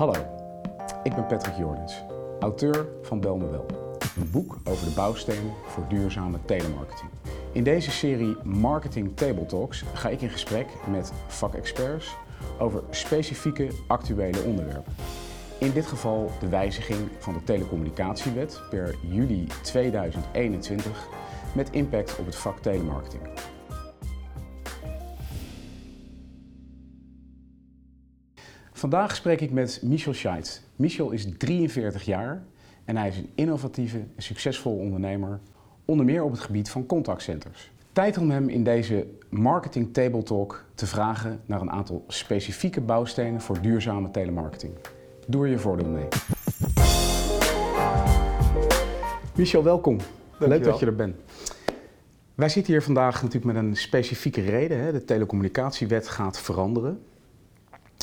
Hallo, ik ben Patrick Jordens, auteur van Bel Me. Een boek over de bouwstenen voor duurzame telemarketing. In deze serie Marketing Table Talks ga ik in gesprek met vakexperts over specifieke actuele onderwerpen. In dit geval de wijziging van de telecommunicatiewet per juli 2021 met impact op het vak telemarketing. Vandaag spreek ik met Michel Scheidt. Michel is 43 jaar en hij is een innovatieve en succesvol ondernemer, onder meer op het gebied van contactcenters. Tijd om hem in deze Marketing Table Talk te vragen naar een aantal specifieke bouwstenen voor duurzame telemarketing. Doe er je voordeel mee. Michel, welkom. Leuk dat je er bent. Wij zitten hier vandaag natuurlijk met een specifieke reden. Hè. De telecommunicatiewet gaat veranderen.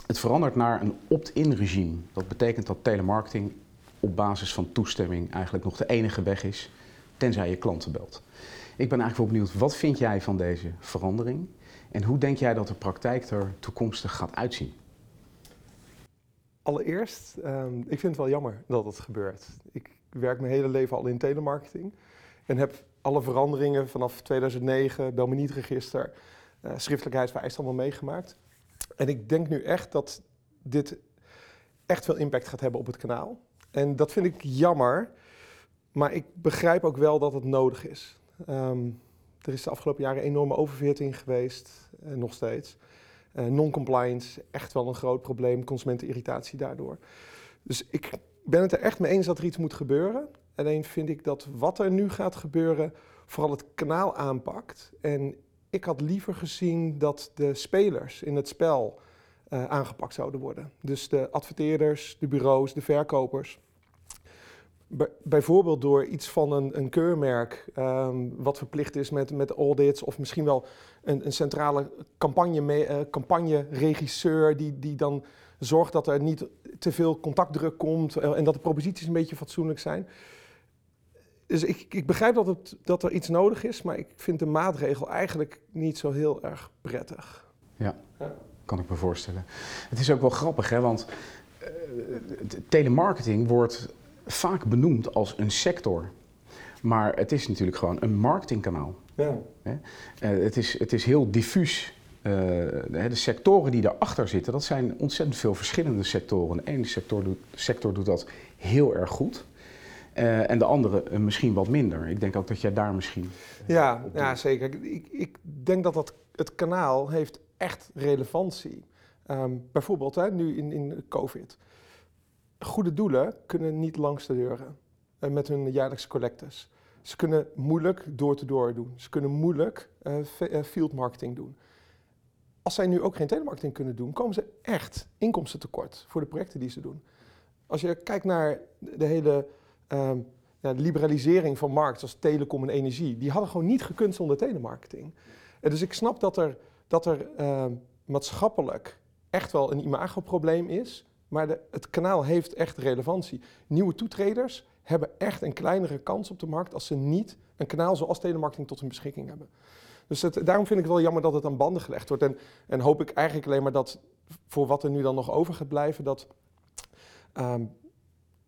Het verandert naar een opt-in regime. Dat betekent dat telemarketing op basis van toestemming eigenlijk nog de enige weg is, tenzij je klanten belt. Ik ben eigenlijk wel benieuwd, wat vind jij van deze verandering? En hoe denk jij dat de praktijk er toekomstig gaat uitzien? Allereerst, um, ik vind het wel jammer dat het gebeurt. Ik werk mijn hele leven al in telemarketing en heb alle veranderingen vanaf 2009, bel me niet register, uh, allemaal meegemaakt. En ik denk nu echt dat dit echt veel impact gaat hebben op het kanaal. En dat vind ik jammer, maar ik begrijp ook wel dat het nodig is. Um, er is de afgelopen jaren enorme oververhitting geweest, eh, nog steeds. Uh, Non-compliance, echt wel een groot probleem, consumentenirritatie daardoor. Dus ik ben het er echt mee eens dat er iets moet gebeuren. Alleen vind ik dat wat er nu gaat gebeuren, vooral het kanaal aanpakt. En ik had liever gezien dat de spelers in het spel uh, aangepakt zouden worden. Dus de adverteerders, de bureaus, de verkopers. bijvoorbeeld door iets van een, een keurmerk um, wat verplicht is met, met audits of misschien wel een, een centrale campagne, uh, campagneregisseur die, die dan zorgt dat er niet te veel contactdruk komt uh, en dat de proposities een beetje fatsoenlijk zijn dus ik, ik begrijp dat, het, dat er iets nodig is, maar ik vind de maatregel eigenlijk niet zo heel erg prettig. Ja, ja. kan ik me voorstellen. Het is ook wel grappig, hè, want uh, telemarketing wordt vaak benoemd als een sector. Maar het is natuurlijk gewoon een marketingkanaal. Ja. Uh, het, is, het is heel diffuus. Uh, de sectoren die daarachter zitten, dat zijn ontzettend veel verschillende sectoren. De ene sector doet, sector doet dat heel erg goed. Uh, en de andere uh, misschien wat minder. Ik denk ook dat jij daar misschien. Ja, ja, zeker. Ik, ik denk dat, dat het kanaal heeft echt relevantie. Um, bijvoorbeeld hè, nu in, in COVID. Goede doelen kunnen niet langs de deuren met hun jaarlijkse collectes. Ze kunnen moeilijk door-to-door doen. Ze kunnen moeilijk field marketing doen. Als zij nu ook geen telemarketing kunnen doen, komen ze echt inkomsten tekort voor de projecten die ze doen. Als je kijkt naar de hele um, ja, de liberalisering van markten zoals telecom en energie, die hadden gewoon niet gekund zonder telemarketing. En dus ik snap dat er, dat er uh, maatschappelijk echt wel een imagoprobleem is, maar de, het kanaal heeft echt relevantie. Nieuwe toetreders hebben echt een kleinere kans op de markt als ze niet een kanaal zoals telemarketing tot hun beschikking hebben. Dus daarom vind ik het wel jammer dat het aan banden gelegd wordt. En, en hoop ik eigenlijk alleen maar dat voor wat er nu dan nog over gaat blijven, dat um,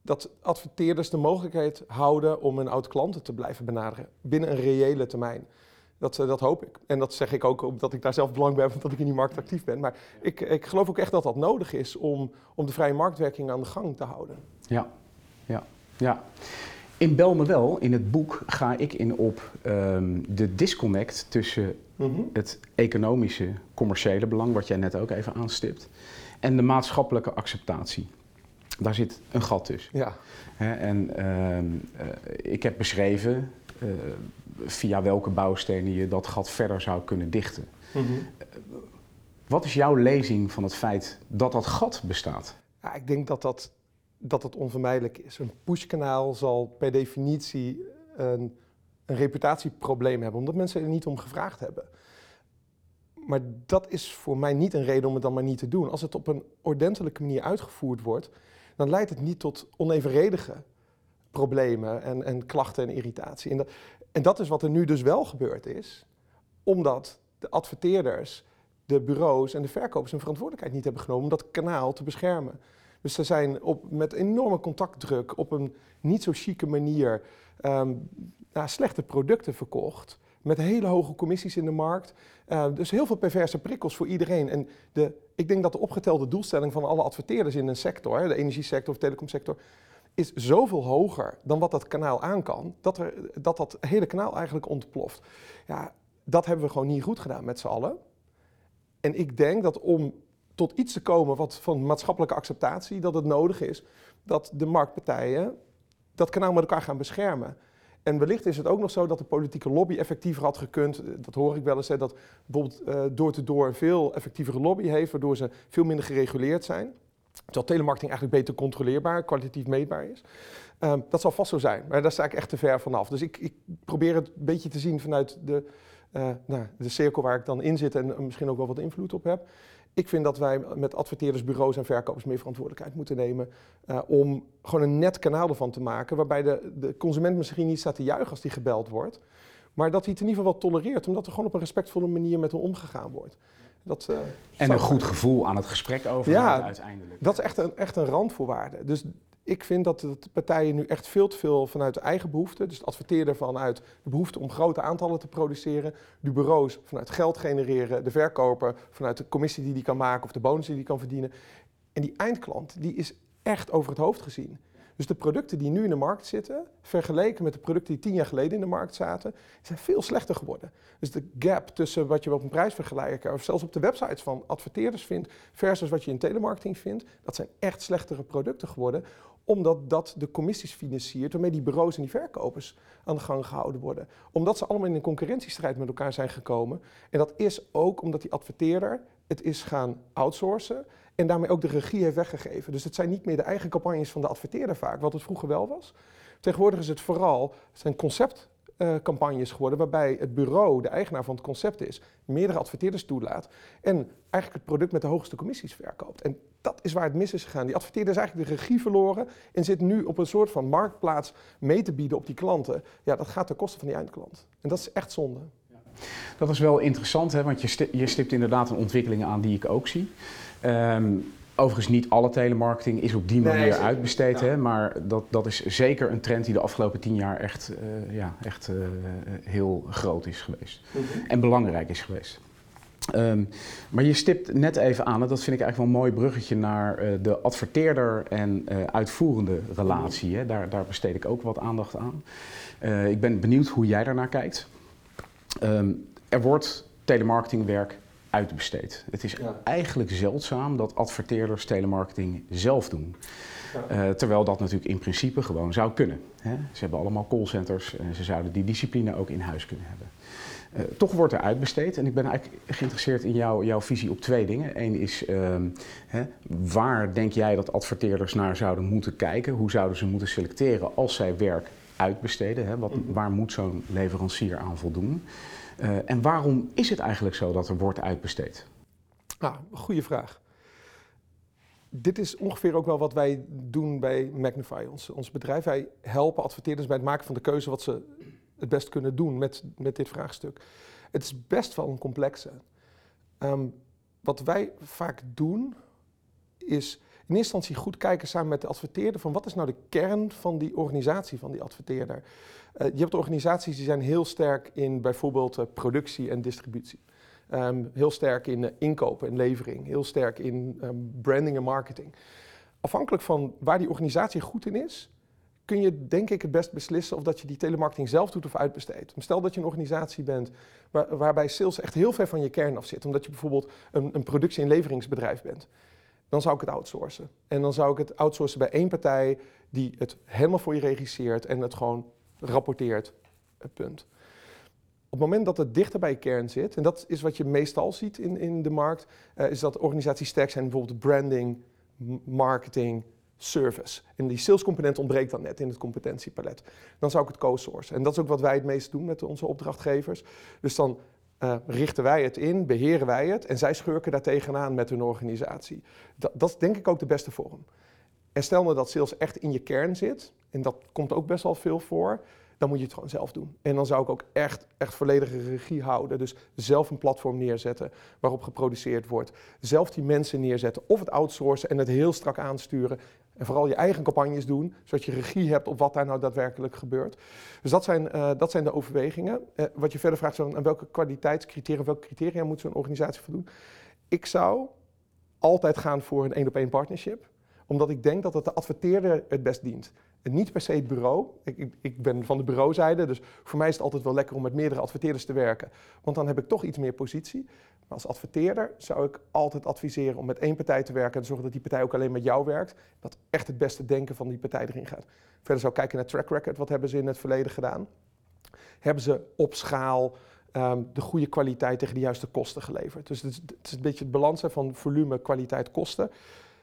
dat adverteerders de mogelijkheid houden om hun oud-klanten te blijven benaderen binnen een reële termijn. Dat, uh, dat hoop ik. En dat zeg ik ook omdat ik daar zelf belang bij heb, omdat ik in die markt actief ben. Maar ik, ik geloof ook echt dat dat nodig is om, om de vrije marktwerking aan de gang te houden. Ja, ja, ja. In Bel me wel, in het boek, ga ik in op um, de disconnect tussen mm -hmm. het economische, commerciële belang, wat jij net ook even aanstipt, en de maatschappelijke acceptatie daar zit een gat tussen. Ja. en uh, uh, ik heb beschreven uh, via welke bouwstenen je dat gat verder zou kunnen dichten. Mm -hmm. wat is jouw lezing van het feit dat dat gat bestaat? Ja, ik denk dat dat, dat het onvermijdelijk is. Een pushkanaal zal per definitie een, een reputatieprobleem hebben, omdat mensen er niet om gevraagd hebben. Maar dat is voor mij niet een reden om het dan maar niet te doen. Als het op een ordentelijke manier uitgevoerd wordt, dan leidt het niet tot onevenredige problemen en, en klachten en irritatie. En dat, en dat is wat er nu dus wel gebeurd is, omdat de adverteerders, de bureaus en de verkopers hun verantwoordelijkheid niet hebben genomen om dat kanaal te beschermen. Dus ze zijn op, met enorme contactdruk op een niet zo chique manier um, slechte producten verkocht. Met hele hoge commissies in de markt. Uh, dus heel veel perverse prikkels voor iedereen. En de, ik denk dat de opgetelde doelstelling van alle adverteerders in een sector, de energiesector of telecomsector, is zoveel hoger dan wat dat kanaal aan kan, dat, er, dat dat hele kanaal eigenlijk ontploft. Ja, dat hebben we gewoon niet goed gedaan met z'n allen. En ik denk dat om tot iets te komen wat van maatschappelijke acceptatie, dat het nodig is dat de marktpartijen dat kanaal met elkaar gaan beschermen. En wellicht is het ook nog zo dat de politieke lobby effectiever had gekund. Dat hoor ik wel eens, hè, dat bijvoorbeeld uh, door te door een veel effectievere lobby heeft, waardoor ze veel minder gereguleerd zijn. Terwijl telemarketing eigenlijk beter controleerbaar, kwalitatief meetbaar is. Um, dat zal vast zo zijn, maar daar sta ik echt te ver vanaf. Dus ik, ik probeer het een beetje te zien vanuit de, uh, nou, de cirkel waar ik dan in zit en misschien ook wel wat invloed op heb. Ik vind dat wij met adverteerders, bureaus en verkopers meer verantwoordelijkheid moeten nemen uh, om gewoon een net kanaal ervan te maken, waarbij de, de consument misschien niet staat te juichen als die gebeld wordt, maar dat hij het in ieder geval tolereert, omdat er gewoon op een respectvolle manier met hem omgegaan wordt. Dat, uh, en een goed gevoel aan het gesprek over ja, uiteindelijk. Dat is echt een, echt een randvoorwaarde. Dus ik vind dat de partijen nu echt veel te veel vanuit de eigen behoeften, dus het adverteerder vanuit de behoefte om grote aantallen te produceren, de bureaus vanuit geld genereren, de verkoper vanuit de commissie die die kan maken of de bonus die die kan verdienen. En die eindklant, die is echt over het hoofd gezien. Dus de producten die nu in de markt zitten, vergeleken met de producten die tien jaar geleden in de markt zaten, zijn veel slechter geworden. Dus de gap tussen wat je op een prijsvergelijker of zelfs op de websites van adverteerders vindt versus wat je in telemarketing vindt, dat zijn echt slechtere producten geworden, omdat dat de commissies financiert waarmee die bureaus en die verkopers aan de gang gehouden worden. Omdat ze allemaal in een concurrentiestrijd met elkaar zijn gekomen. En dat is ook omdat die adverteerder het is gaan outsourcen en daarmee ook de regie heeft weggegeven. Dus het zijn niet meer de eigen campagnes van de adverteerder vaak, wat het vroeger wel was. Tegenwoordig is het vooral zijn conceptcampagnes geworden waarbij het bureau, de eigenaar van het concept is, meerdere adverteerders toelaat en eigenlijk het product met de hoogste commissies verkoopt. En dat is waar het mis is gegaan. Die adverteerder is eigenlijk de regie verloren en zit nu op een soort van marktplaats mee te bieden op die klanten. Ja, dat gaat ten koste van die eindklant. En dat is echt zonde. Dat is wel interessant, hè? want je, stipt, je inderdaad een ontwikkeling aan die ik ook zie. Um, overigens, niet alle telemarketing is op die manier uitbesteed, hè, maar dat, dat is zeker een trend die de afgelopen tien jaar echt, uh, ja, echt uh, heel groot is geweest. Mhm. En belangrijk is geweest. Um, maar je stipt net even aan, en dat vind ik eigenlijk wel een mooi bruggetje naar uh, de adverteerder en uh, uitvoerende relatie. Hè. Daar, daar, besteed ik ook wat aandacht aan. Uh, ik ben benieuwd hoe jij daarnaar kijkt. Um, er wordt telemarketingwerk uitbesteed. Het is eigenlijk zeldzaam dat adverteerders telemarketing zelf doen. Ja. Uh, terwijl dat natuurlijk in principe gewoon zou kunnen. Hè? Ze hebben allemaal callcenters en ze zouden die discipline ook in huis kunnen hebben. Uh, toch wordt er uitbesteed en ik ben eigenlijk geïnteresseerd in jou, jouw visie op twee dingen. Eén is, uh, hè, waar denk jij dat adverteerders naar zouden moeten kijken? Hoe zouden ze moeten selecteren als zij werk uitbesteden? Hè? Wat, mhm. Waar moet zo'n leverancier aan voldoen? Uh, en waarom is het eigenlijk zo dat er wordt uitbesteed? Ah, goede vraag. Dit is ongeveer ook wel wat wij doen bij Magnify, ons, ons bedrijf. Wij helpen adverteerders bij het maken van de keuze wat ze het best kunnen doen met, met dit vraagstuk. Het is best wel een complexe. Um, wat wij vaak doen, is in eerste instantie goed kijken samen met de adverteerder van wat is nou de kern van die organisatie van die adverteerder. Uh, je hebt organisaties die zijn heel sterk in bijvoorbeeld uh, productie en distributie. Um, heel sterk in uh, inkopen en levering, heel sterk in um, branding en marketing. Afhankelijk van waar die organisatie goed in is, kun je denk ik het best beslissen of dat je die telemarketing zelf doet of uitbesteedt. Stel dat je een organisatie bent waar, waarbij sales echt heel ver van je kern af zit, omdat je bijvoorbeeld een, een productie- en leveringsbedrijf bent. Dan zou ik het outsourcen. En dan zou ik het outsourcen bij één partij die het helemaal voor je regisseert en het gewoon rapporteert. Punt. Op het moment dat het dichter bij je kern zit, en dat is wat je meestal ziet in, in de markt, uh, is dat organisaties sterk zijn bijvoorbeeld branding, marketing, service. En die salescomponent ontbreekt dan net in het competentiepalet. Dan zou ik het co-sourcen. En dat is ook wat wij het meest doen met onze opdrachtgevers. Dus dan uh, richten wij het in, beheren wij het en zij schurken daar tegenaan met hun organisatie. Dat, dat is denk ik ook de beste vorm. En stel nou dat sales echt in je kern zit, en dat komt ook best wel veel voor, dan moet je het gewoon zelf doen. En dan zou ik ook echt, echt volledige regie houden. Dus zelf een platform neerzetten waarop geproduceerd wordt. Zelf die mensen neerzetten of het outsourcen en het heel strak aansturen. En vooral je eigen campagnes doen, zodat je regie hebt op wat daar nou daadwerkelijk gebeurt. Dus dat zijn, uh, dat zijn de overwegingen. Uh, wat je verder vraagt, aan welke kwaliteitscriteria, welke criteria moet zo'n organisatie voldoen? Ik zou altijd gaan voor een één-op-één partnership omdat ik denk dat het de adverteerder het best dient. Niet per se het bureau. Ik, ik, ben van de bureauzijde, dus voor mij is het altijd wel lekker om met meerdere adverteerders te werken. Want dan heb ik toch iets meer positie. Maar als adverteerder zou ik altijd adviseren om met één partij te werken en zorgen dat die partij ook alleen met jou werkt. Dat echt het beste denken van die partij erin gaat. Verder zou ik kijken naar track record. Wat hebben ze in het verleden gedaan? Hebben ze op schaal um, de goede kwaliteit tegen de juiste kosten geleverd? Dus het is, het is een beetje het balans van volume, kwaliteit, kosten.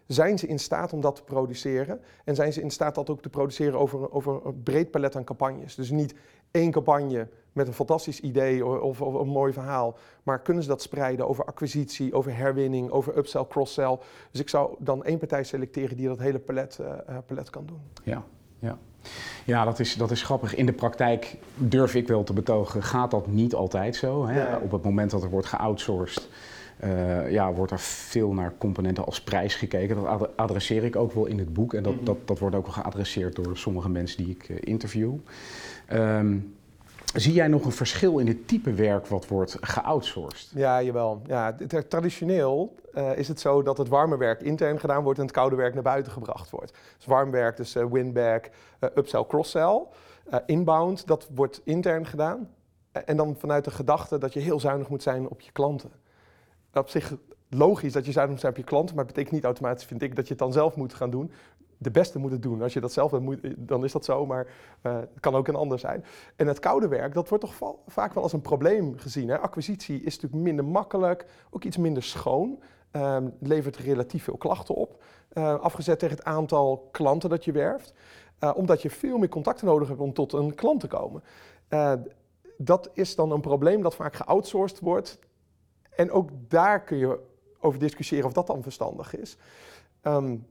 Zijn ze in staat om dat te produceren? En zijn ze in staat dat ook te produceren over, over een breed palet aan campagnes? Dus niet één campagne met een fantastisch idee of, of, een mooi verhaal, maar kunnen ze dat spreiden over acquisitie, over herwinning, over upsell, cross-sell? Dus ik zou dan één partij selecteren die dat hele palet, uh, palet kan doen. Ja, ja. Ja, dat is, dat is grappig. In de praktijk durf ik wel te betogen, gaat dat niet altijd zo. Hè? Op het moment dat er wordt geoutsourced, uh, ja, wordt er veel naar componenten als prijs gekeken. Dat adresseer ik ook wel in het boek en dat, mhm. dat, dat wordt ook wel geadresseerd door sommige mensen die ik uh, interview. Um, zie jij nog een verschil in het type werk wat wordt geoutsourced? Ja, jawel. Ja, traditioneel uh, is het zo dat het warme werk intern gedaan wordt en het koude werk naar buiten gebracht wordt. Dus warm werk, dus winback, upsell, cross-sell. inbound, dat wordt intern gedaan. En dan vanuit de gedachte dat je heel zuinig moet zijn op je klanten op zich logisch dat je zuinig moet zijn op je klant, maar het betekent niet automatisch, vind ik, dat je het dan zelf moet gaan doen. De beste moet het doen. Als je dat zelf moet, dan is dat zo, maar uh, het kan ook een ander zijn. En het koude werk, dat wordt toch vaak wel als een probleem gezien. Hè? Acquisitie is natuurlijk minder makkelijk, ook iets minder schoon. Uh, levert relatief veel klachten op. Uh, afgezet tegen het aantal klanten dat je werft. Uh, omdat je veel meer contacten nodig hebt om tot een klant te komen. dat is dan een probleem dat vaak geoutsourced wordt en ook daar kun je over discussiëren of dat dan verstandig is. Um,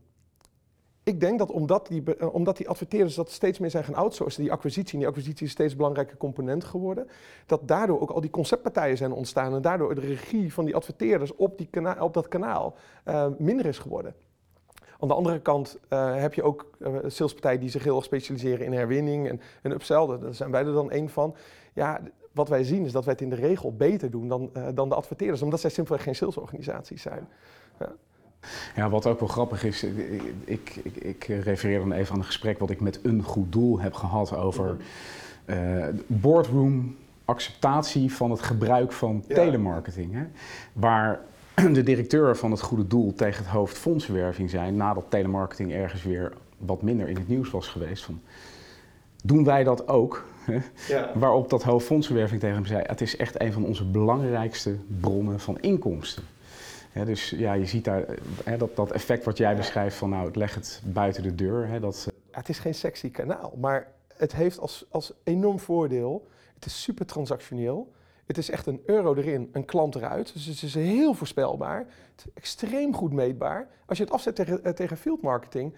ik denk dat omdat die, eh, omdat die adverteerders dat steeds meer zijn gaan outsourcen, die acquisitie, en die acquisitie is steeds een belangrijke component geworden, dat daardoor ook al die conceptpartijen zijn ontstaan en daardoor de regie van die adverteerders op, die kana op dat kanaal uh, minder is geworden. Aan de andere kant uh, heb je ook salespartijen die zich heel erg specialiseren in herwinning en, en upsell. Daar zijn wij er dan één van. Ja, wat wij zien is dat wij het in de regel beter doen dan, uh, dan de adverteerders, omdat zij simpelweg geen salesorganisaties zijn. Ja. Ja, wat ook wel grappig is, ik, ik, ik, refereer dan even aan een gesprek wat ik met een goed doel heb gehad over uh, boardroom acceptatie van het gebruik van ja. telemarketing. Hè? Waar de directeur van het goede doel tegen het hoofd fondsenwerving zijn, nadat telemarketing ergens weer wat minder in het nieuws was geweest. Van, doen wij dat ook? Ja. Waarop dat hoofd fondsenwerving tegen hem zei: Het is echt een van onze belangrijkste bronnen van inkomsten. dus ja, je ziet daar dat, dat effect wat jij beschrijft van nou, ik leg het buiten de deur. dat, het is geen sexy kanaal, maar het heeft als, als enorm voordeel. Het is super transactioneel. Het is echt een euro erin, een klant eruit. Dus het is heel voorspelbaar. Het is extreem goed meetbaar. Als je het afzet tegen, eh, tegen field marketing,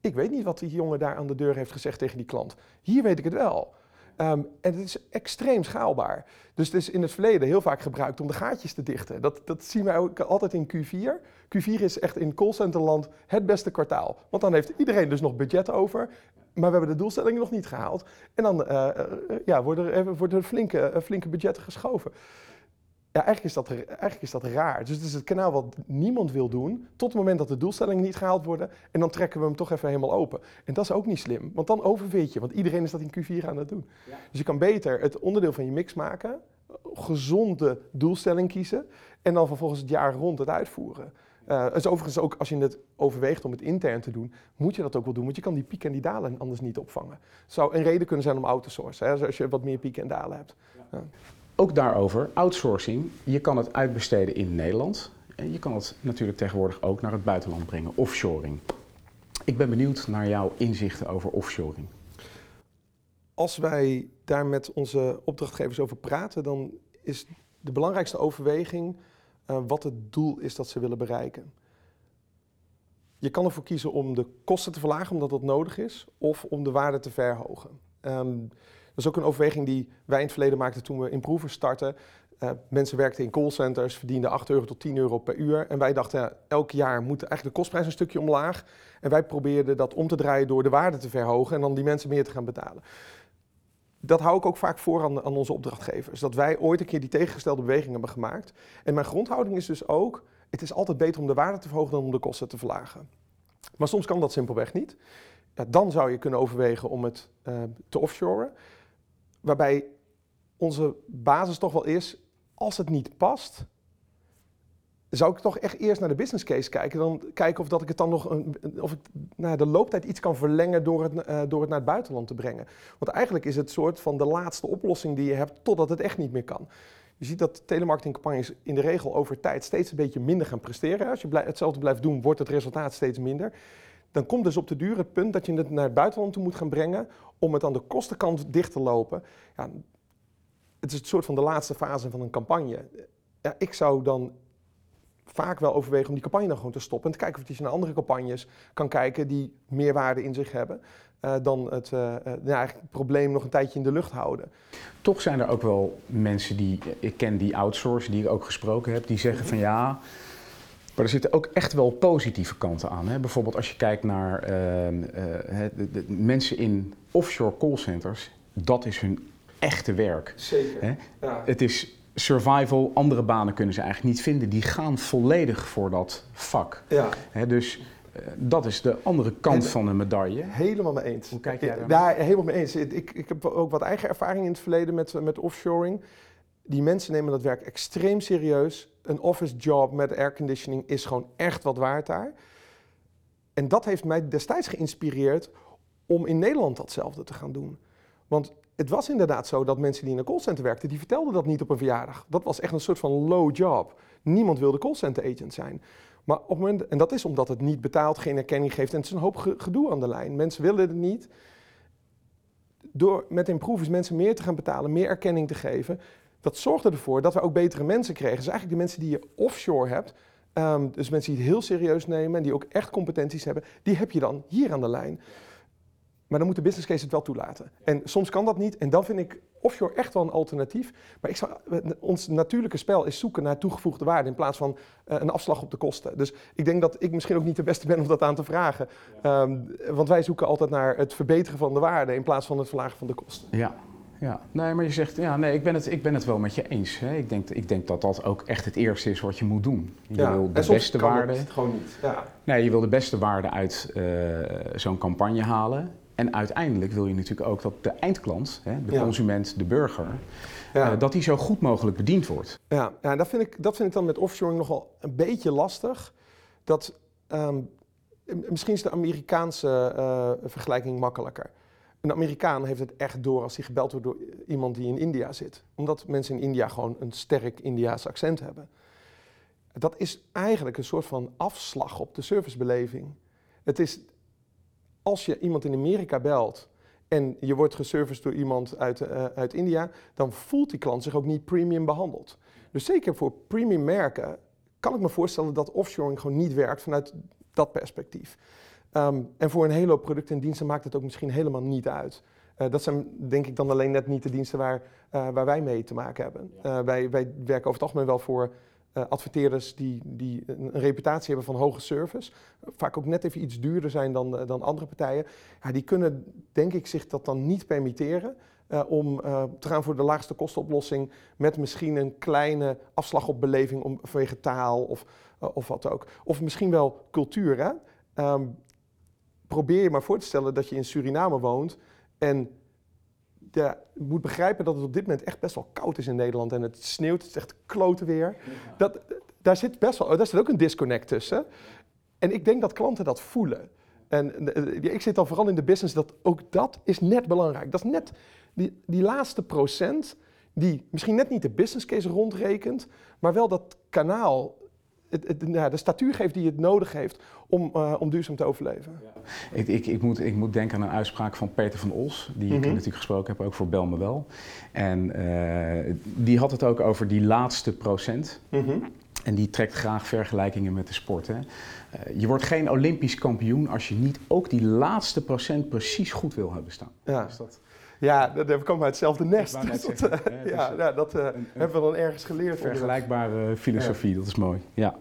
ik weet niet wat die jongen daar aan de deur heeft gezegd tegen die klant. Hier weet ik het wel. Um, en het is extreem schaalbaar. Dus het is in het verleden heel vaak gebruikt om de gaatjes te dichten. Dat, dat zien wij ook altijd in Q4. Q4 is echt in callcenterland het beste kwartaal. Want dan heeft iedereen dus nog budget over. Maar we hebben de doelstellingen nog niet gehaald. En dan uh, ja, worden er, worden er flinke, uh, flinke budgetten geschoven. Ja, eigenlijk is, dat, eigenlijk is dat raar. Dus het is het kanaal wat niemand wil doen, tot het moment dat de doelstellingen niet gehaald worden. En dan trekken we hem toch even helemaal open. En dat is ook niet slim, want dan overweet je, want iedereen is dat in Q4 aan het doen. Ja. Dus je kan beter het onderdeel van je mix maken, gezonde doelstelling kiezen en dan vervolgens het jaar rond het uitvoeren. Uh, dus overigens ook als je het overweegt om het intern te doen, moet je dat ook wel doen. Want je kan die pieken en die dalen anders niet opvangen. Het zou een reden kunnen zijn om out te sourcen, hè, als je wat meer pieken en dalen hebt. Ja. Ja. Ook daarover, outsourcing. Je kan het uitbesteden in Nederland. En je kan het natuurlijk tegenwoordig ook naar het buitenland brengen, offshoring. Ik ben benieuwd naar jouw inzichten over offshoring. Als wij daar met onze opdrachtgevers over praten, dan is de belangrijkste overweging uh, wat het doel is dat ze willen bereiken. Je kan ervoor kiezen om de kosten te verlagen omdat dat nodig is, of om de waarde te verhogen. Um, Dat is ook een overweging die wij in het verleden maakten toen we Improver startten. Uh, mensen werkten in callcenters, verdienden 8 euro tot 10 euro per uur. En wij dachten, elk jaar moet eigenlijk de kostprijs een stukje omlaag. En wij probeerden dat om te draaien door de waarde te verhogen en dan die mensen meer te gaan betalen. Dat hou ik ook vaak voor aan, aan onze opdrachtgevers. Dat wij ooit een keer die tegengestelde beweging hebben gemaakt. En mijn grondhouding is dus ook, het is altijd beter om de waarde te verhogen dan om de kosten te verlagen. Maar soms kan dat simpelweg niet. Dan zou je kunnen overwegen om het uh, te offshoren. Waarbij onze basis toch wel is, als het niet past, zou ik toch echt eerst naar de business case kijken. Dan kijken of dat ik het dan nog een, of ik nou, de looptijd iets kan verlengen door het, uh, door het naar het buitenland te brengen. Want eigenlijk is het soort van de laatste oplossing die je hebt totdat het echt niet meer kan. Je ziet dat telemarketingcampagnes in de regel over tijd steeds een beetje minder gaan presteren. Als je hetzelfde blijft doen, wordt het resultaat steeds minder. Dan komt dus op de duur het punt dat je het naar het buitenland toe moet gaan brengen om het aan de kostenkant dicht te lopen. Ja, het is het soort van de laatste fase van een campagne. Ja, ik zou dan vaak wel overwegen om die campagne dan gewoon te stoppen. En te kijken of je naar andere campagnes kan kijken die meer waarde in zich hebben. Uh, dan het, uh, ja, het probleem nog een tijdje in de lucht houden. Toch zijn er ook wel mensen die ik ken, die outsourcen, die ik ook gesproken heb, die zeggen van ja. Maar er zitten ook echt wel positieve kanten aan. Hè? Bijvoorbeeld als je kijkt naar ehm, de, de, mensen in offshore callcenters, dat is hun echte werk. Zeker. Hè? Ja. Het is survival, andere banen kunnen ze eigenlijk niet vinden. Die gaan volledig voor dat vak. Ja. dus uh, dat is de andere kant van de medaille. Helemaal mee eens. Hoe kijk jij daar? Ja, helemaal mee eens. Ik, ik heb ook wat eigen ervaring in het verleden met, met offshoring. Die mensen nemen dat werk extreem serieus. Een office job met airconditioning is gewoon echt wat waard daar. En dat heeft mij destijds geïnspireerd om in Nederland datzelfde te gaan doen. Want het was inderdaad zo dat mensen die in een callcenter werkten, die vertelden dat niet op een verjaardag. Dat was echt een soort van low job. Niemand wilde callcenter agent zijn. Maar op moment, en dat is omdat het niet betaalt, geen erkenning geeft en het is een hoop gedoe aan de lijn. Mensen willen het niet. Door met improvers mensen meer te gaan betalen, meer erkenning te geven, zorgde ervoor dat we ook betere mensen kregen. Dus eigenlijk de mensen die je offshore hebt, um, dus mensen die het heel serieus nemen en die ook echt competenties hebben, die heb je dan hier aan de lijn. Maar dan moet de business case het wel toelaten. En soms kan dat niet. En dan vind ik offshore echt wel een alternatief. Maar ik zou, ons natuurlijke spel is zoeken naar toegevoegde waarde in plaats van uh, een afslag op de kosten. Dus ik denk dat ik misschien ook niet de beste ben om dat aan te vragen. Ja. Um, want wij zoeken altijd naar het verbeteren van de waarde in plaats van het verlagen van de kosten. Ja. Ja, nee, maar je zegt, ja, nee, ik ben het, ik ben het wel met je eens. Hè. Ik, denk, ik denk dat dat ook echt het eerste is wat je moet doen. Je ja, wil de beste waarde. Het gewoon niet. Ja. Nee, je wil de beste waarde uit uh, zo'n campagne halen. En uiteindelijk wil je natuurlijk ook dat de eindklant, hè, de Ja. consument, de burger, Ja. eh, dat die zo goed mogelijk bediend wordt. Ja, ja dat, vind ik, dat vind ik dan met offshoring nogal een beetje lastig. Dat, ehm, misschien is de Amerikaanse eh, vergelijking makkelijker. Een Amerikaan heeft het echt door als hij gebeld wordt door iemand die in India zit. Omdat mensen in India gewoon een sterk Indiaas accent hebben. Dat is eigenlijk een soort van afslag op de servicebeleving. Het is, als je iemand in Amerika belt en je wordt geserviced door iemand uit, eh, uit India, dan voelt die klant zich ook niet premium behandeld. Dus zeker voor premium merken kan ik me voorstellen dat offshoring gewoon niet werkt vanuit dat perspectief. Ehm, en voor een hele hoop producten en diensten maakt het ook misschien helemaal niet uit. Eh, dat zijn denk ik dan alleen net niet de diensten waar, eh, waar wij mee te maken hebben. Eh, wij, wij werken over het algemeen wel voor adverteerders die, die een, reputatie hebben van hoge service. Vaak ook net even iets duurder zijn dan, dan andere partijen. Ja, die kunnen denk ik zich dat dan niet permitteren. om te gaan voor de laagste kostenoplossing met misschien een kleine afslag op beleving om, vanwege taal of, of wat ook. Of misschien wel cultuur. Hè? Ehm, probeer je maar voor te stellen dat je in Suriname woont en je moet begrijpen dat het op dit moment echt best wel koud is in Nederland en het sneeuwt, het is echt klote weer. Dat, daar zit best wel, daar zit ook een disconnect tussen. En ik denk dat klanten dat voelen. En eh, ik zit dan vooral in de business dat ook dat is net belangrijk. Dat is net die, die laatste procent die misschien net niet de business case rondrekent, maar wel dat kanaal, het, het, nou, de statuur geeft die het nodig heeft om, uh, om duurzaam te overleven. Ik, ik, ik, moet, ik moet denken aan een uitspraak van Peter van Os, die ik Mhm. natuurlijk gesproken heb, ook voor Bel Me Wel. En eh, die had het ook over die laatste procent. En die trekt graag vergelijkingen met de sport. Hè. Eh, je wordt geen Olympisch kampioen als je niet ook die laatste procent precies goed wil hebben staan. Ja. Dus dat, Ja, dat, komen uit hetzelfde nest. Dus dat, zeggen, hè, ja, dus, ja, dat een- hebben we dan ergens geleerd. Vergelijkbare filosofie, dat is mooi. Ja.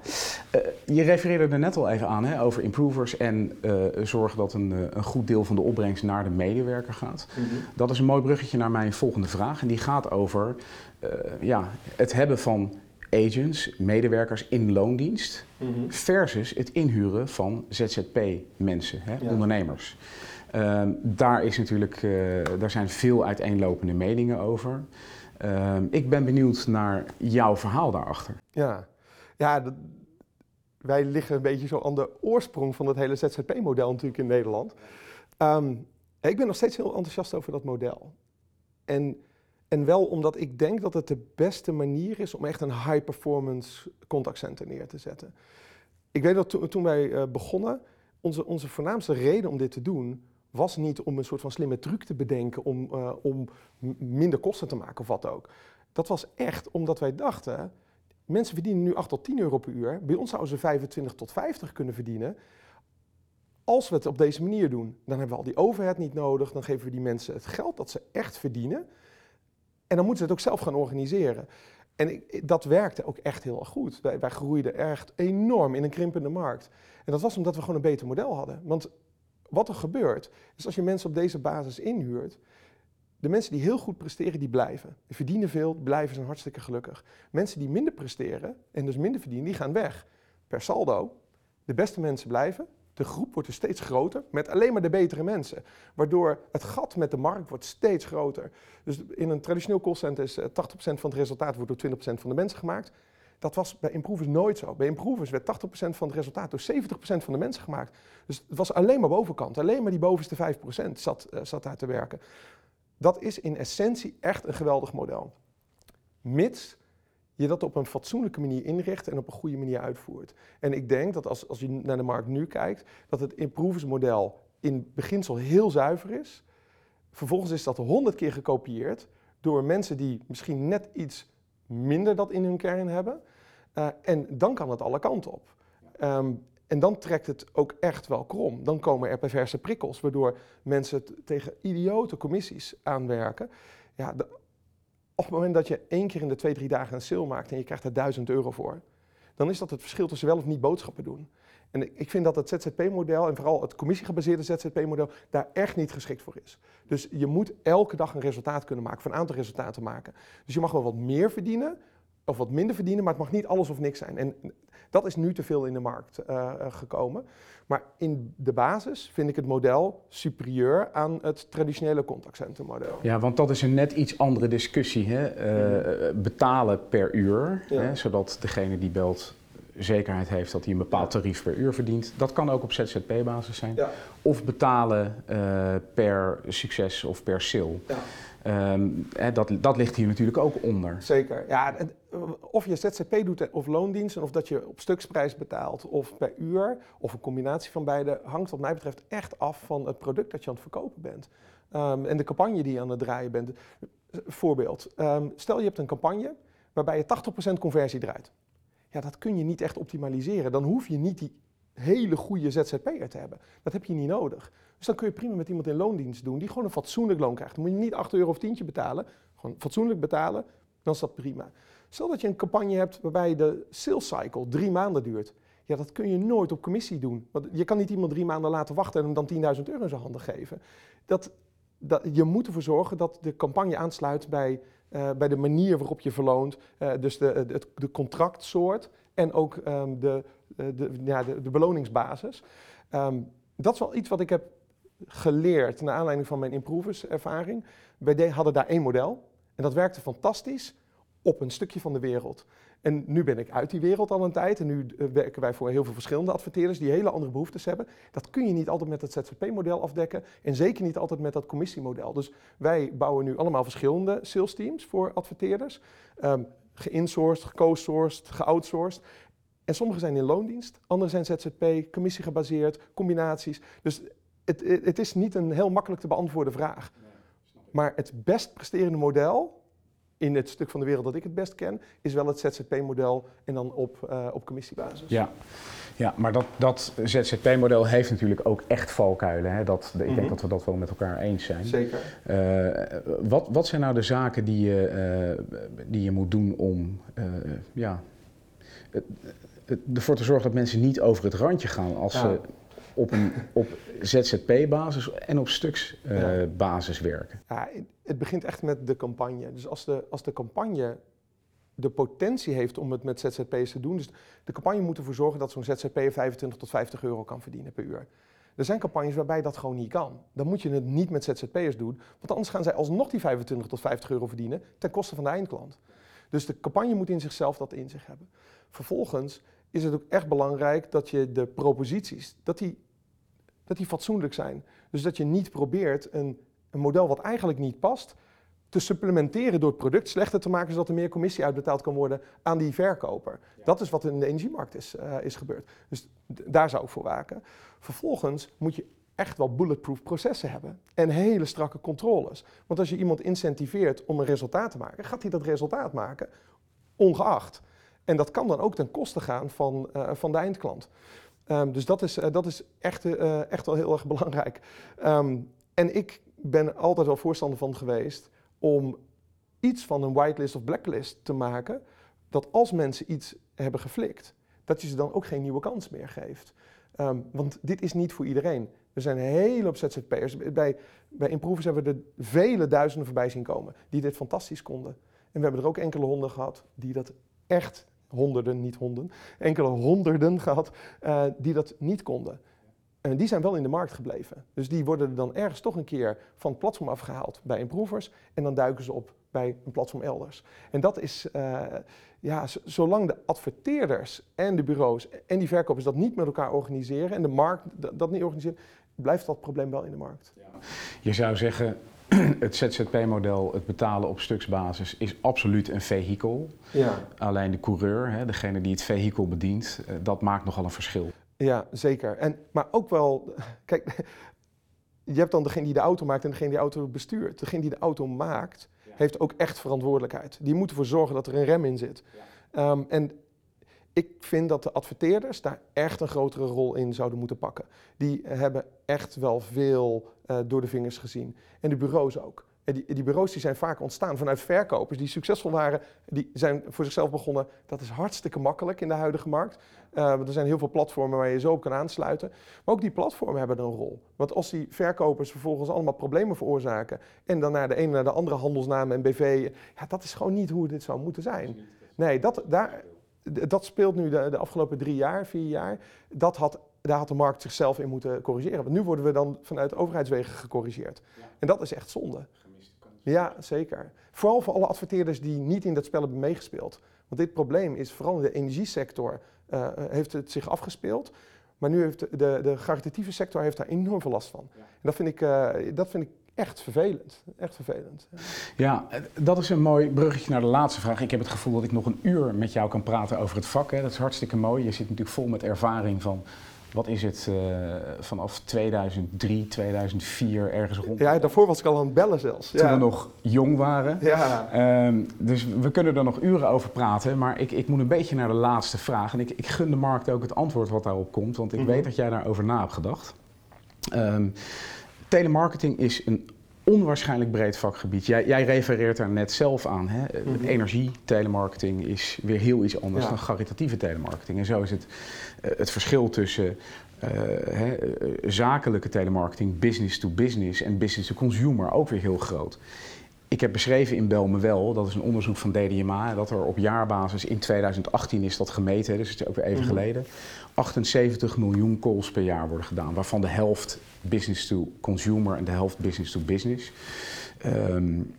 Eh, je refereerde er net al even aan hè, over improvers en eh, zorgen dat een, eh, een goed deel van de opbrengst naar de medewerker gaat. Mhm. Dat is een mooi bruggetje naar mijn volgende vraag. En die gaat over ja, het hebben van agents, medewerkers in loondienst, Mhm. versus het inhuren van ZZP-mensen, hè, Ja. ondernemers. Ehm, daar, is natuurlijk, eh, daar zijn veel uiteenlopende meningen over. Ehm, ik ben benieuwd naar jouw verhaal daarachter. Ja, ja wij liggen een beetje zo aan de oorsprong van het hele ZZP-model natuurlijk in Nederland. Ehm, ik ben nog steeds heel enthousiast over dat model. En, en wel omdat ik denk dat het de beste manier is om echt een high-performance contactcenter neer te zetten. Ik weet dat to- toen wij eh, begonnen, onze, onze voornaamste reden om dit te doen was niet om een soort van slimme truc te bedenken om, eh, om minder kosten te maken of wat ook. Dat was echt omdat wij dachten, mensen verdienen nu 8 tot 10 euro per uur. Bij ons zouden ze 25 tot 50 kunnen verdienen. Als we het op deze manier doen, dan hebben we al die overhead niet nodig. Dan geven we die mensen het geld dat ze echt verdienen. En dan moeten ze het ook zelf gaan organiseren. En dat werkte ook echt heel erg goed. Wij, wij groeiden echt enorm in een krimpende markt. En dat was omdat we gewoon een beter model hadden. Want wat er gebeurt, is als je mensen op deze basis inhuurt, de mensen die heel goed presteren, die blijven. Die verdienen veel, blijven zijn hartstikke gelukkig. Mensen die minder presteren en dus minder verdienen, die gaan weg. Per saldo, de beste mensen blijven. De groep wordt dus steeds groter met alleen maar de betere mensen. Waardoor het gat met de markt wordt steeds groter. Dus in een traditioneel callcenter is eh, 80% van het resultaat wordt door 20% van de mensen gemaakt. Dat was bij Improvers nooit zo. Bij Improvers werd 80% van het resultaat door 70% van de mensen gemaakt. Dus het was alleen maar bovenkant. Alleen maar die bovenste 5% zat, eh, zat daar te werken. Dat is in essentie echt een geweldig model. Mits je dat op een fatsoenlijke manier inricht en op een goede manier uitvoert. En ik denk dat als, als je naar de markt nu kijkt, dat het Improvers model in beginsel heel zuiver is. Vervolgens is dat honderd keer gekopieerd door mensen die misschien net iets minder dat in hun kern hebben. Eh, en dan kan het alle kanten op. Ehm, en dan trekt het ook echt wel krom. Dan komen er perverse prikkels, waardoor mensen tegen idiote commissies aanwerken. Ja, op het moment dat je één keer in de twee, drie dagen een sale maakt en je krijgt er 1000 euro voor, dan is dat het verschil tussen wel of niet boodschappen doen. En ik- vind dat het ZZP-model en vooral het commissiegebaseerde ZZP-model daar echt niet geschikt voor is. Dus je moet elke dag een resultaat kunnen maken, of een aantal resultaten maken. Dus je mag wel wat meer verdienen of wat minder verdienen, maar het mag niet alles of niks zijn. En dat is nu te veel in de markt eh, eh, gekomen. Maar in de basis vind ik het model superieur aan het traditionele contactcentermodel. Ja, want dat is een net iets andere discussie. Hè? Eh, betalen per uur, Ja. hè? zodat degene die belt zekerheid heeft dat hij een bepaald tarief per uur verdient. Dat kan ook op ZZP-basis zijn. Ja. Of betalen eh, per succes of per sale. Ja. Ehm, hè, dat, dat ligt hier natuurlijk ook onder. Zeker. Ja, en, eh, of je ZZP doet of loondienst, en of dat je op stuksprijs betaalt of per uur, of een combinatie van beide, hangt wat mij betreft echt af van het product dat je aan het verkopen bent. Ehm, en de campagne die je aan het draaien bent. Voorbeeld, ehm, stel je hebt een campagne waarbij je 80% conversie draait. Ja, dat kun je niet echt optimaliseren. Dan hoef je niet die hele goede ZZP'er te hebben. Dat heb je niet nodig. Dus dan kun je prima met iemand in loondienst doen die gewoon een fatsoenlijk loon krijgt. Dan moet je niet 8 euro of tientje betalen. Gewoon fatsoenlijk betalen, dan is dat prima. Stel dat je een campagne hebt waarbij de sales cycle drie maanden duurt. Ja, dat kun je nooit op commissie doen. Want je kan niet iemand drie maanden laten wachten en hem dan 10.000 euro in zijn handen geven. Dat, dat, je moet ervoor zorgen dat de campagne aansluit bij, eh, bij de manier waarop je verloont. Eh, dus de, de, de contractsoort en ook ehm, de, de, ja, de, beloningsbasis. Ehm, dat is wel iets wat ik heb geleerd naar aanleiding van mijn improvers-ervaring. Wij de- hadden daar één model en dat werkte fantastisch op een stukje van de wereld. En nu ben ik uit die wereld al een tijd en nu eh, werken wij voor heel veel verschillende adverteerders die hele andere behoeftes hebben. Dat kun je niet altijd met het ZZP-model afdekken en zeker niet altijd met dat commissiemodel. Dus wij bouwen nu allemaal verschillende sales teams voor adverteerders. Um, geïnsourced, geco-sourced, geoutsourced. En sommige zijn in loondienst, andere zijn ZZP, commissiegebaseerd, combinaties. Dus het, het het is niet een heel makkelijk te beantwoorden vraag. Maar het best presterende model in het stuk van de wereld dat ik het best ken, is wel het ZZP-model en dan op, op commissiebasis. Ja. Ja, maar dat, dat ZZP-model heeft natuurlijk ook echt valkuilen. Hè? Dat, ik denk mhm. dat we dat wel met elkaar eens zijn. Zeker. wat, wat zijn nou de zaken die je, die je moet doen om ja, ervoor te zorgen dat mensen niet over het randje gaan als ze op, een, op ZZP-basis en op stuksbasis werken? Ja, het begint echt met de campagne. Dus als de, als de campagne de potentie heeft om het met ZZP'ers te doen. Dus de campagne moet ervoor zorgen dat zo'n ZZP'er 25 tot 50 euro kan verdienen per uur. Er zijn campagnes waarbij dat gewoon niet kan. Dan moet je het niet met ZZP'ers doen, want anders gaan zij alsnog die 25 tot 50 euro verdienen ten koste van de eindklant. Dus de campagne moet in zichzelf dat in zich hebben. Vervolgens is het ook echt belangrijk dat je de proposities, dat die, dat die fatsoenlijk zijn. Dus dat je niet probeert een, een model wat eigenlijk niet past, te supplementeren door het product slechter te maken, zodat er meer commissie uitbetaald kan worden aan die verkoper. Dat is wat in de energiemarkt is, uh, is gebeurd. Dus daar zou ik voor waken. Vervolgens moet je echt wel bulletproof processen hebben en hele strakke controles. Want als je iemand incentiveert om een resultaat te maken, gaat hij dat resultaat maken, ongeacht. En dat kan dan ook ten koste gaan van, uh, van de eindklant. Um, dus dat is, uh, dat is echt, uh, echt wel heel erg belangrijk. Um, en ik ben altijd wel voorstander van geweest om iets van een whitelist of blacklist te maken, dat als mensen iets hebben geflikt, dat je ze dan ook geen nieuwe kans meer geeft. Um, want dit is niet voor iedereen. Er zijn een hele ZZP'ers. Bij, bij Improvers hebben we er vele duizenden voorbij zien komen die dit fantastisch konden. En we hebben er ook enkele honden gehad die dat echt honderden, niet honden, enkele honderden gehad uh, die dat niet konden. En die zijn wel in de markt gebleven. Dus die worden dan ergens toch een keer van het platform afgehaald bij improvers en dan duiken ze op bij een platform elders. En dat is, uh, ja, zolang de adverteerders en de bureaus en die verkopers dat niet met elkaar organiseren en de markt dat niet organiseren, blijft dat probleem wel in de markt. Ja. Je zou zeggen, het ZZP-model, het betalen op stuksbasis, is absoluut een vehikel. Ja. Alleen de coureur, hè, degene die het vehikel bedient, eh, dat maakt nogal een verschil. Ja, zeker. En, maar ook wel, kijk, je hebt dan degene die de auto maakt en degene die de auto bestuurt. Degene die de auto maakt, heeft ook echt verantwoordelijkheid. Die moet ervoor zorgen dat er een rem in zit. Ja. Um, en ik vind dat de adverteerders daar echt een grotere rol in zouden moeten pakken. Die hebben echt wel veel uh, door de vingers gezien. En de bureaus ook. En die, die, bureaus die zijn vaak ontstaan vanuit verkopers die succesvol waren, die zijn voor zichzelf begonnen. Dat is hartstikke makkelijk in de huidige markt. Uh, er zijn heel veel platformen waar je zo op kan aansluiten. Maar ook die platformen hebben een rol. Want als die verkopers vervolgens allemaal problemen veroorzaken en dan naar de ene naar de andere handelsnamen en BV, ja, dat is gewoon niet hoe dit zou moeten zijn. Nee, dat, daar, dat speelt nu de, de, afgelopen drie jaar, vier jaar. Dat had, daar had de markt zichzelf in moeten corrigeren. Want nu worden we dan vanuit overheidswegen gecorrigeerd. En dat is echt zonde. Ja, zeker. Vooral voor alle adverteerders die niet in dat spel hebben meegespeeld. Want dit probleem is vooral in de energiesector uh, heeft het zich afgespeeld. Maar nu heeft de, de, de caritatieve sector heeft daar enorm veel last van. En dat vind ik, uh, dat vind ik echt vervelend. Echt vervelend. Ja, dat is een mooi bruggetje naar de laatste vraag. Ik heb het gevoel dat ik nog een uur met jou kan praten over het vak. Hè. Dat is hartstikke mooi. Je zit natuurlijk vol met ervaring van wat is het, uh, vanaf 2003, 2004 ergens rond. Ja, daarvoor was ik al aan het bellen zelfs. Toen we nog jong waren. Ja. Um, dus we kunnen er nog uren over praten, maar ik, ik moet een beetje naar de laatste vraag. En ik, ik gun de markt ook het antwoord wat daarop komt, want ik mm -hmm. weet dat jij daarover na hebt gedacht. Um, telemarketing is een onwaarschijnlijk breed vakgebied. Jij, jij refereert daar net zelf aan. Hè? Mm -hmm. Energie, telemarketing is weer heel iets anders ja. dan caritatieve telemarketing. En zo is het, uh, het verschil tussen uh, hè, zakelijke telemarketing, business to business en business to consumer ook weer heel groot. Ik heb beschreven in Bel me wel, dat is een onderzoek van DDMA, dat er op jaarbasis in 2018 is dat gemeten, dus het is ook weer even mm -hmm. geleden, 78 miljoen calls per jaar worden gedaan, waarvan de helft business to consumer en de helft business to business. Um,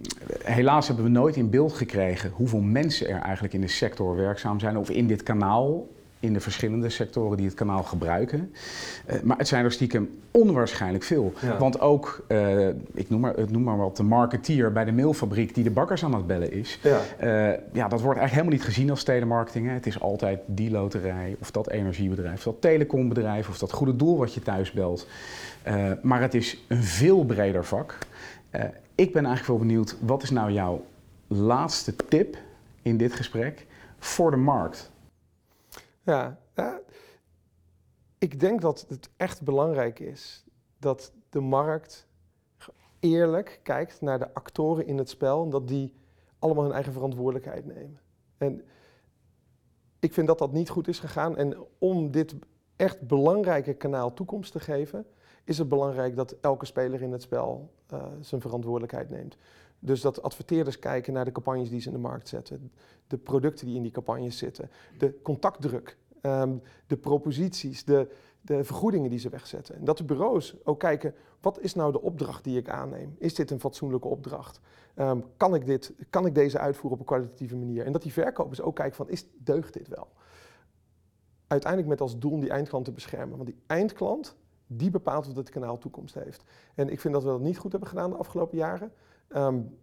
helaas hebben we nooit in beeld gekregen hoeveel mensen er eigenlijk in de sector werkzaam zijn of in dit kanaal in de verschillende sectoren die het kanaal gebruiken. Uh, maar het zijn er stiekem onwaarschijnlijk veel. Ja. Want ook, uh, ik noem maar, noem maar wat, de marketeer bij de mailfabriek die de bakkers aan het bellen is. Ja, uh, ja dat wordt eigenlijk helemaal niet gezien als telemarketing. Hè. Het is altijd die loterij of dat energiebedrijf, of dat telecombedrijf of dat goede doel wat je thuis belt. maar het is een veel breder vak. ik ben eigenlijk wel benieuwd, wat is nou jouw laatste tip in dit gesprek voor de markt? Ja, ik denk dat het echt belangrijk is dat de markt eerlijk kijkt naar de actoren in het spel en dat die allemaal hun eigen verantwoordelijkheid nemen. En ik vind dat dat niet goed is gegaan. En om dit echt belangrijke kanaal toekomst te geven, is het belangrijk dat elke speler in het spel uh, zijn verantwoordelijkheid neemt. Dus dat adverteerders kijken naar de campagnes die ze in de markt zetten, de producten die in die campagnes zitten, de contactdruk, um, de proposities, de, de vergoedingen die ze wegzetten. En dat de bureaus ook kijken, wat is nou de opdracht die ik aanneem? Is dit een fatsoenlijke opdracht? Um, kan, ik dit, kan ik deze uitvoeren op een kwalitatieve manier? En dat die verkopers ook kijken van, is, deugt dit wel? Uiteindelijk met als doel om die eindklant te beschermen. Want die eindklant, die bepaalt of het kanaal toekomst heeft. En ik vind dat we dat niet goed hebben gedaan de afgelopen jaren. Um,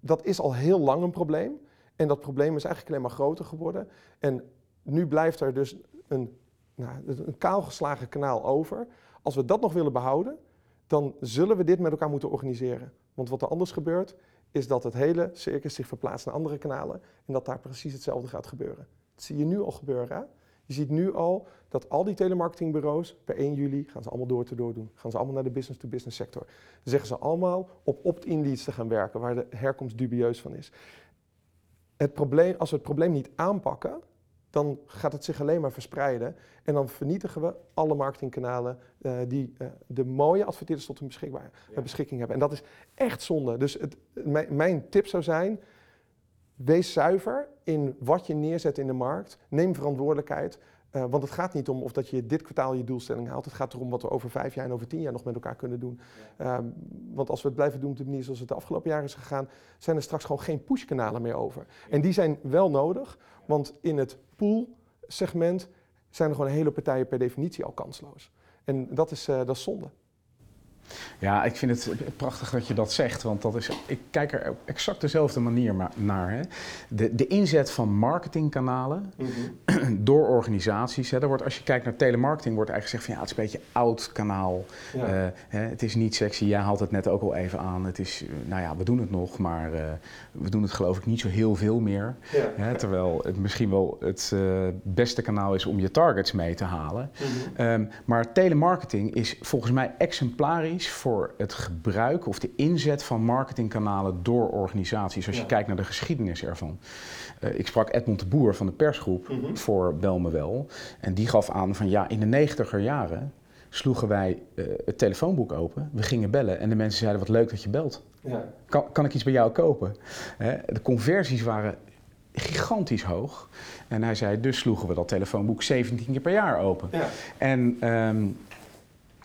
dat is al heel lang een probleem. En dat probleem is eigenlijk alleen maar groter geworden. En nu blijft er dus een nou, een kaalgeslagen kanaal over. Als we dat nog willen behouden, dan zullen we dit met elkaar moeten organiseren. Want wat er anders gebeurt, is dat het hele circus zich verplaatst naar andere kanalen en dat daar precies hetzelfde gaat gebeuren. Dat zie je nu al gebeuren. Hè? Je ziet nu al dat al die telemarketingbureaus per 1 juli gaan ze allemaal door te door doen. Gaan ze allemaal naar de business-to-business sector. Dan zeggen ze allemaal op opt-in leads te gaan werken, waar de herkomst dubieus van is. Het probleem, als we het probleem niet aanpakken, dan gaat het zich alleen maar verspreiden. En dan vernietigen we alle marketingkanalen uh, die uh, de mooie adverteerders tot hun beschikbaar, ja. beschikking hebben. En dat is echt zonde. Dus het, mijn tip zou zijn, wees zuiver in wat je neerzet in de markt. Neem verantwoordelijkheid. Uh, want het gaat niet om of dat je dit kwartaal je doelstelling haalt. Het gaat erom wat we over vijf jaar en over tien jaar nog met elkaar kunnen doen. Ja. Um, want als we het blijven doen op de manier zoals het de afgelopen jaren is gegaan, zijn er straks gewoon geen pushkanalen meer over. En die zijn wel nodig, want in het pool-segment zijn er gewoon hele partijen per definitie al kansloos. En dat is, uh, dat is zonde. Ja, ik vind het prachtig dat je dat zegt, want dat is, ik kijk er op exact dezelfde manier naar. Hè. De, de inzet van marketingkanalen mm -hmm. door organisaties. Hè, wordt, als je kijkt naar telemarketing, wordt eigenlijk gezegd van ja, het is een beetje oud kanaal. Ja. Uh, hè, het is niet sexy. Jij haalt het net ook al even aan. Het is, nou ja, we doen het nog, maar uh, we doen het geloof ik niet zo heel veel meer. Ja. Hè, terwijl het misschien wel het uh, beste kanaal is om je targets mee te halen. Mm -hmm. um, maar telemarketing is volgens mij exemplarisch voor het gebruik of de inzet van marketingkanalen door organisaties. Als je kijkt naar de geschiedenis ervan. Uh, ik sprak Edmond de Boer van de persgroep mm -hmm. voor Bel me wel. En die gaf aan van ja, in de negentiger jaren sloegen wij uh, het telefoonboek open. We gingen bellen en de mensen zeiden wat leuk dat je belt. Ja. Kan, kan ik iets bij jou kopen? Uh, de conversies waren gigantisch hoog. En hij zei, dus sloegen we dat telefoonboek 17 keer per jaar open. Ja. En um,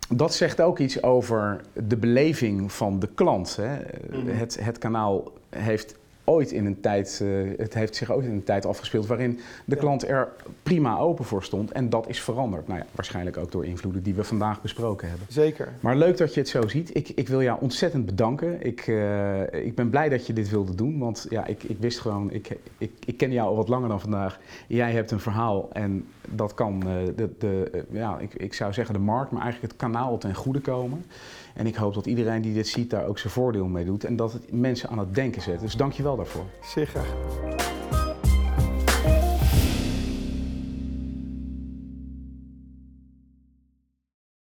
dat zegt ook iets over de beleving van de klant. Hè. Mm -hmm. het, het kanaal heeft ooit in een tijd, uh, het heeft zich ooit in een tijd afgespeeld waarin de klant er prima open voor stond. En dat is veranderd. Nou ja, waarschijnlijk ook door invloeden die we vandaag besproken hebben. Zeker. Maar leuk dat je het zo ziet. Ik, ik wil jou ontzettend bedanken. Ik, uh, ik ben blij dat je dit wilde doen. Want ja, ik, ik wist gewoon, ik, ik, ik ken jou al wat langer dan vandaag. Jij hebt een verhaal en dat kan uh, de, de ja, ik, ik zou zeggen de markt, maar eigenlijk het kanaal ten goede komen. En ik hoop dat iedereen die dit ziet daar ook zijn voordeel mee doet en dat het mensen aan het denken zet. Dus dank je wel daarvoor. Graag.